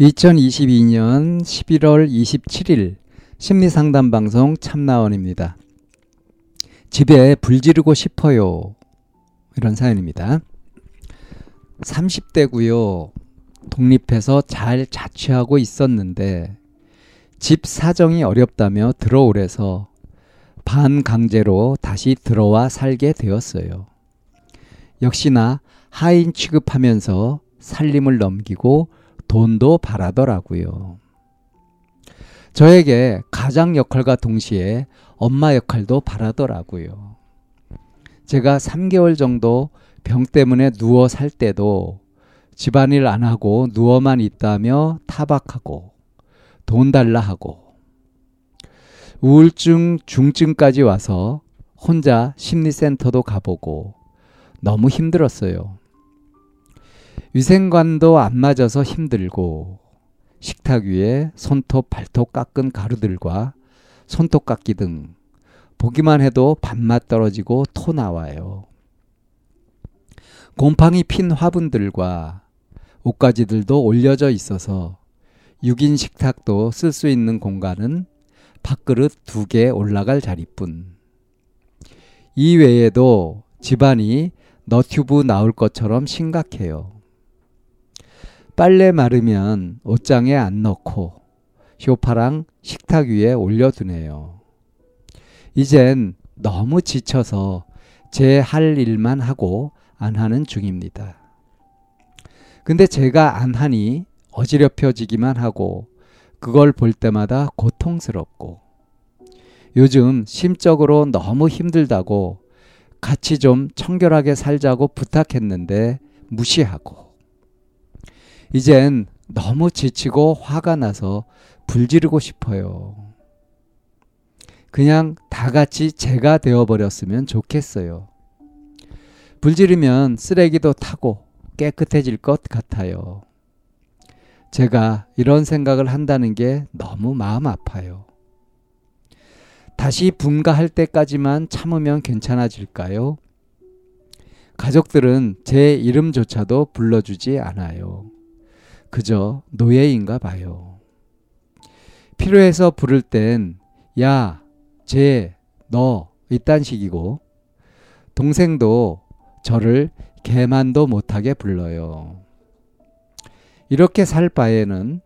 2022년 11월 27일 심리상담 방송 참나원입니다. 집에 불 지르고 싶어요. 이런 사연입니다. 30대고요. 독립해서 잘 자취하고 있었는데 집 사정이 어렵다며 들어오래서 반강제로 다시 들어와 살게 되었어요. 역시나 하인 취급하면서 살림을 넘기고 돈도 바라더라고요. 저에게 가장 역할과 동시에 엄마 역할도 바라더라고요. 제가 3개월 정도 병 때문에 누워 살 때도 집안일 안 하고 누워만 있다며 타박하고 돈 달라 하고 우울증 중증까지 와서 혼자 심리센터도 가보고 너무 힘들었어요. 위생관도 안 맞아서 힘들고 식탁 위에 손톱 발톱 깎은 가루들과 손톱 깎기 등 보기만 해도 밥맛 떨어지고 토 나와요. 곰팡이 핀 화분들과 옷가지들도 올려져 있어서 6인 식탁도 쓸 수 있는 공간은 밥그릇 두 개 올라갈 자리뿐. 이 외에도 집안이 너튜브 나올 것처럼 심각해요. 빨래 마르면 옷장에 안 넣고 쇼파랑 식탁 위에 올려두네요. 이젠 너무 지쳐서 제 할 일만 하고 안 하는 중입니다. 근데 제가 안 하니 어지럽혀지기만 하고 그걸 볼 때마다 고통스럽고 요즘 심적으로 너무 힘들다고 같이 좀 청결하게 살자고 부탁했는데 무시하고 이젠 너무 지치고 화가 나서 불 지르고 싶어요. 그냥 다 같이 제가 되어버렸으면 좋겠어요. 불 지르면 쓰레기도 타고 깨끗해질 것 같아요. 제가 이런 생각을 한다는 게 너무 마음 아파요. 다시 분가할 때까지만 참으면 괜찮아질까요? 가족들은 제 이름조차도 불러주지 않아요. 그저 노예인가 봐요. 필요해서 부를 땐 야, 쟤, 너 이딴 식이고 동생도 저를 개만도 못하게 불러요. 이렇게 살 바에는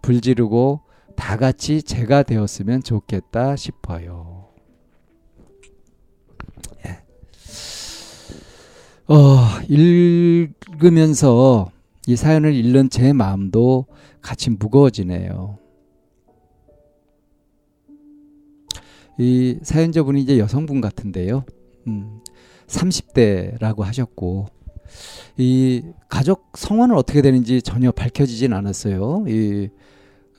불 지르고 다 같이 제가 되었으면 좋겠다 싶어요. 예. 어, 읽으면서 이 사연을 읽는 제 마음도 같이 무거워지네요. 이 사연자분이 이제 여성분 같은데요. 음, 30대라고 하셨고, 이 가족 성원은 어떻게 되는지 전혀 밝혀지진 않았어요. 이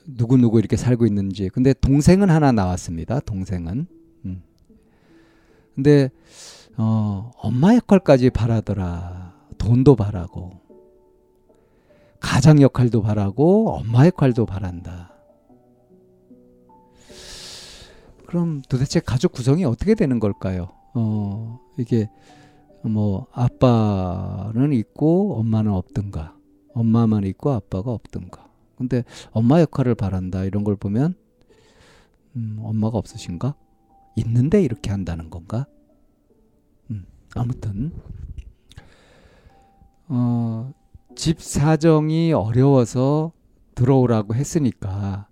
누구누구 이렇게 살고 있는지. 근데 동생은 하나 나왔습니다. 동생은. 음. 근데, 어, 엄마 역할까지 바라더라. 돈도 바라고. 가장 역할도 바라고 엄마 역할도 바란다. 그럼 도대체 가족 구성이 어떻게 되는 걸까요? 어, 이게 뭐 아빠는 있고 엄마는 없든가. 엄마만 있고 아빠가 없든가. 근데 엄마 역할을 바란다 이런 걸 보면 음, 엄마가 없으신가? 있는데 이렇게 한다는 건가? 음, 아무튼 어, 집 사정이 어려워서 들어오라고 했으니까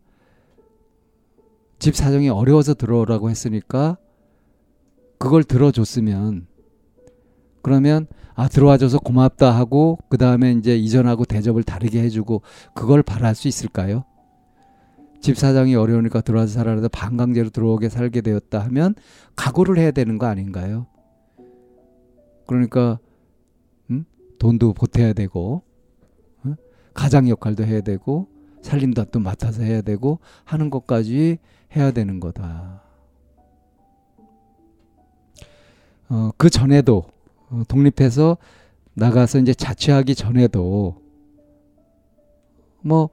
집 사정이 어려워서 들어오라고 했으니까 그걸 들어줬으면 그러면 아 들어와줘서 고맙다 하고 그 다음에 이제 이전하고 대접을 다르게 해주고 그걸 바랄 수 있을까요? 집 사정이 어려우니까 들어와서 살아라도 반강제로 들어오게 살게 되었다 하면 각오를 해야 되는 거 아닌가요? 그러니까 음? 돈도 보태야 되고 어? 가장 역할도 해야 되고 살림도 또 맡아서 해야 되고 하는 것까지 해야 되는 거다. 어, 그 전에도 어, 독립해서 나가서 이제 자취하기 전에도 뭐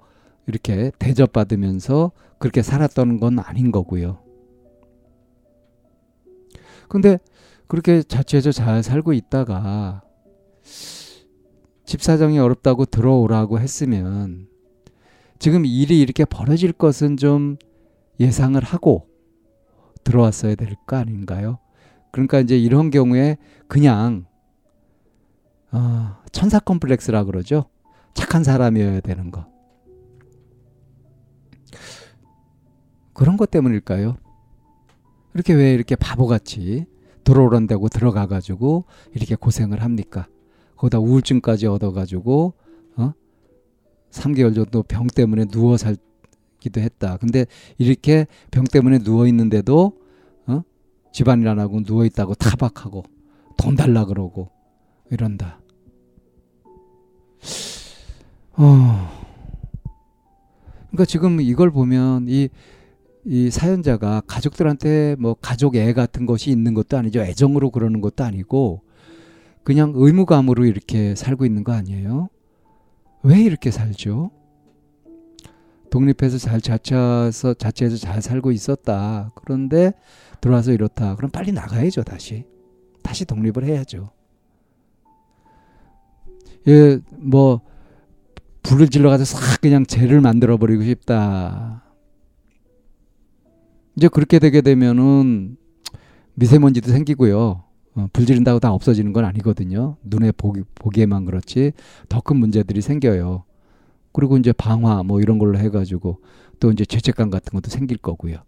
이렇게 대접받으면서 그렇게 살았던 건 아닌 거고요. 근데 그렇게 자취해서 잘 살고 있다가 집 사정이 어렵다고 들어오라고 했으면 지금 일이 이렇게 벌어질 것은 좀 예상을 하고 들어왔어야 될 거 아닌가요? 그러니까 이제 이런 경우에 그냥 어, 천사 컴플렉스라 그러죠. 착한 사람이어야 되는 거. 그런 것 때문일까요? 이렇게 왜 이렇게 바보같이 들어오란다고 들어가가지고 이렇게 고생을 합니까? 거기다 우울증까지 얻어가지고 어? 3개월 정도 병 때문에 누워 살기도 했다. 근데 이렇게 병 때문에 누워 있는데도 어? 집안일 안 하고 누워 있다고 타박하고 돈 달라 그러고 이런다. 어. 그러니까 지금 이걸 보면 이 이 사연자가 가족들한테 뭐 가족 애 같은 것이 있는 것도 아니죠. 애정으로 그러는 것도 아니고 그냥 의무감으로 이렇게 살고 있는 거 아니에요? 왜 이렇게 살죠? 독립해서 잘 자취해서 자취해서 잘 살고 있었다. 그런데 들어와서 이렇다. 그럼 빨리 나가야죠, 다시. 다시 독립을 해야죠. 예, 뭐 불을 질러가지고 싹 그냥 죄를 만들어 버리고 싶다. 이제 그렇게 되게 되면은 미세먼지도 생기고요. 어, 불 지른다고 다 없어지는 건 아니거든요. 눈에 보기, 보기에만 그렇지 더 큰 문제들이 생겨요. 그리고 이제 방화 뭐 이런 걸로 해가지고 또 이제 죄책감 같은 것도 생길 거고요.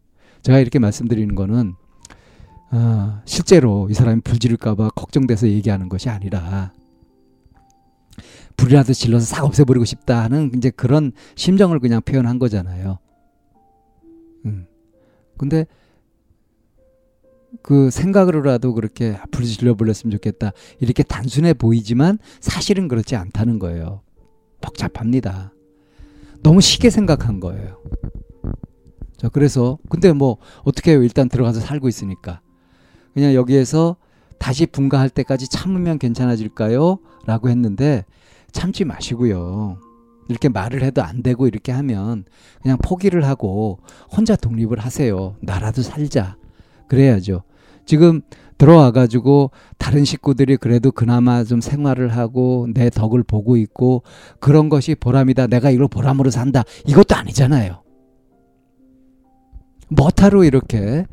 제가 이렇게 말씀드리는 거는 어, 실제로 이 사람이 불 지를까봐 걱정돼서 얘기하는 것이 아니라 불이라도 질러서 싹 없애버리고 싶다 하는 이제 그런 심정을 그냥 표현한 거잖아요. 음. 근데 그 생각으로라도 그렇게 불을 질러버렸으면 좋겠다. 이렇게 단순해 보이지만 사실은 그렇지 않다는 거예요. 복잡합니다. 너무 쉽게 생각한 거예요. 자, 그래서, 근데 뭐, 어떻게 해요? 일단 들어가서 살고 있으니까. 그냥 여기에서 다시 분가할 때까지 참으면 괜찮아질까요? 라고 했는데, 참지 마시고요. 이렇게 말을 해도 안 되고 이렇게 하면 그냥 포기를 하고 혼자 독립을 하세요. 나라도 살자. 그래야죠. 지금 들어와 가지고 다른 식구들이 그래도 그나마 좀 생활을 하고 내 덕을 보고 있고 그런 것이 보람이다. 내가 이걸 보람으로 산다. 이것도 아니잖아요. 뭐하로 이렇게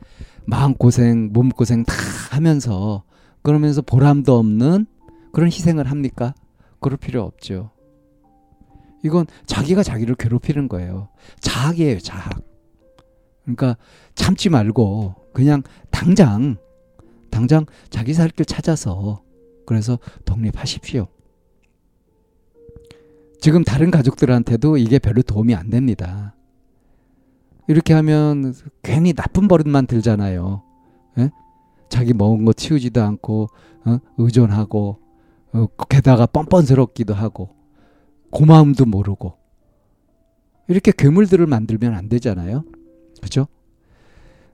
마음고생, 몸고생 다 하면서 그러면서 보람도 없는 그런 희생을 합니까? 그럴 필요 없죠. 이건 자기가 자기를 괴롭히는 거예요. 자학이에요, 자학. 그러니까 참지 말고 그냥 당장 당장 자기 살 길 찾아서 그래서 독립하십시오. 지금 다른 가족들한테도 이게 별로 도움이 안 됩니다. 이렇게 하면 괜히 나쁜 버릇만 들잖아요. 예? 자기 먹은 거 치우지도 않고 어? 의존하고 어, 게다가 뻔뻔스럽기도 하고 고마움도 모르고 이렇게 괴물들을 만들면 안 되잖아요. 그죠?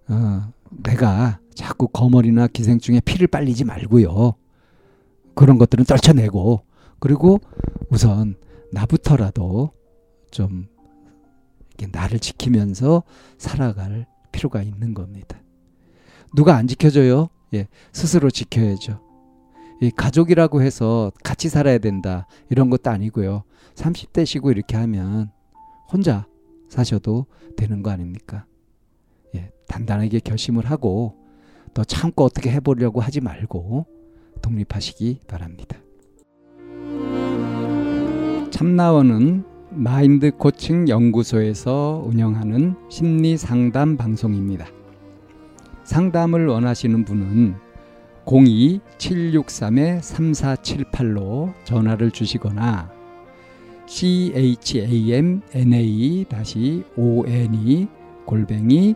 어, 내가 자꾸 거머리나 기생충에 피를 빨리지 말고요. 그런 것들은 떨쳐내고 그리고 우선 나부터라도 좀 이렇게 나를 지키면서 살아갈 필요가 있는 겁니다. 누가 안 지켜줘요? 예, 스스로 지켜야죠. 이 가족이라고 해서 같이 살아야 된다 이런 것도 아니고요. 30대시고 이렇게 하면 혼자 사셔도 되는 거 아닙니까? 예, 단단하게 결심을 하고 더 참고 어떻게 해보려고 하지 말고 독립하시기 바랍니다. 참나원은 마인드 코칭 연구소에서 운영하는 심리 상담 방송입니다. 상담을 원하시는 분은 02-763-3478로 전화를 주시거나 chamna-one 골뱅이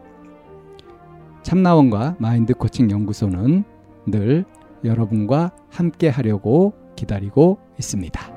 참나원과 마인드 코칭 연구소는 늘 여러분과 함께 하려고 기다리고 있습니다.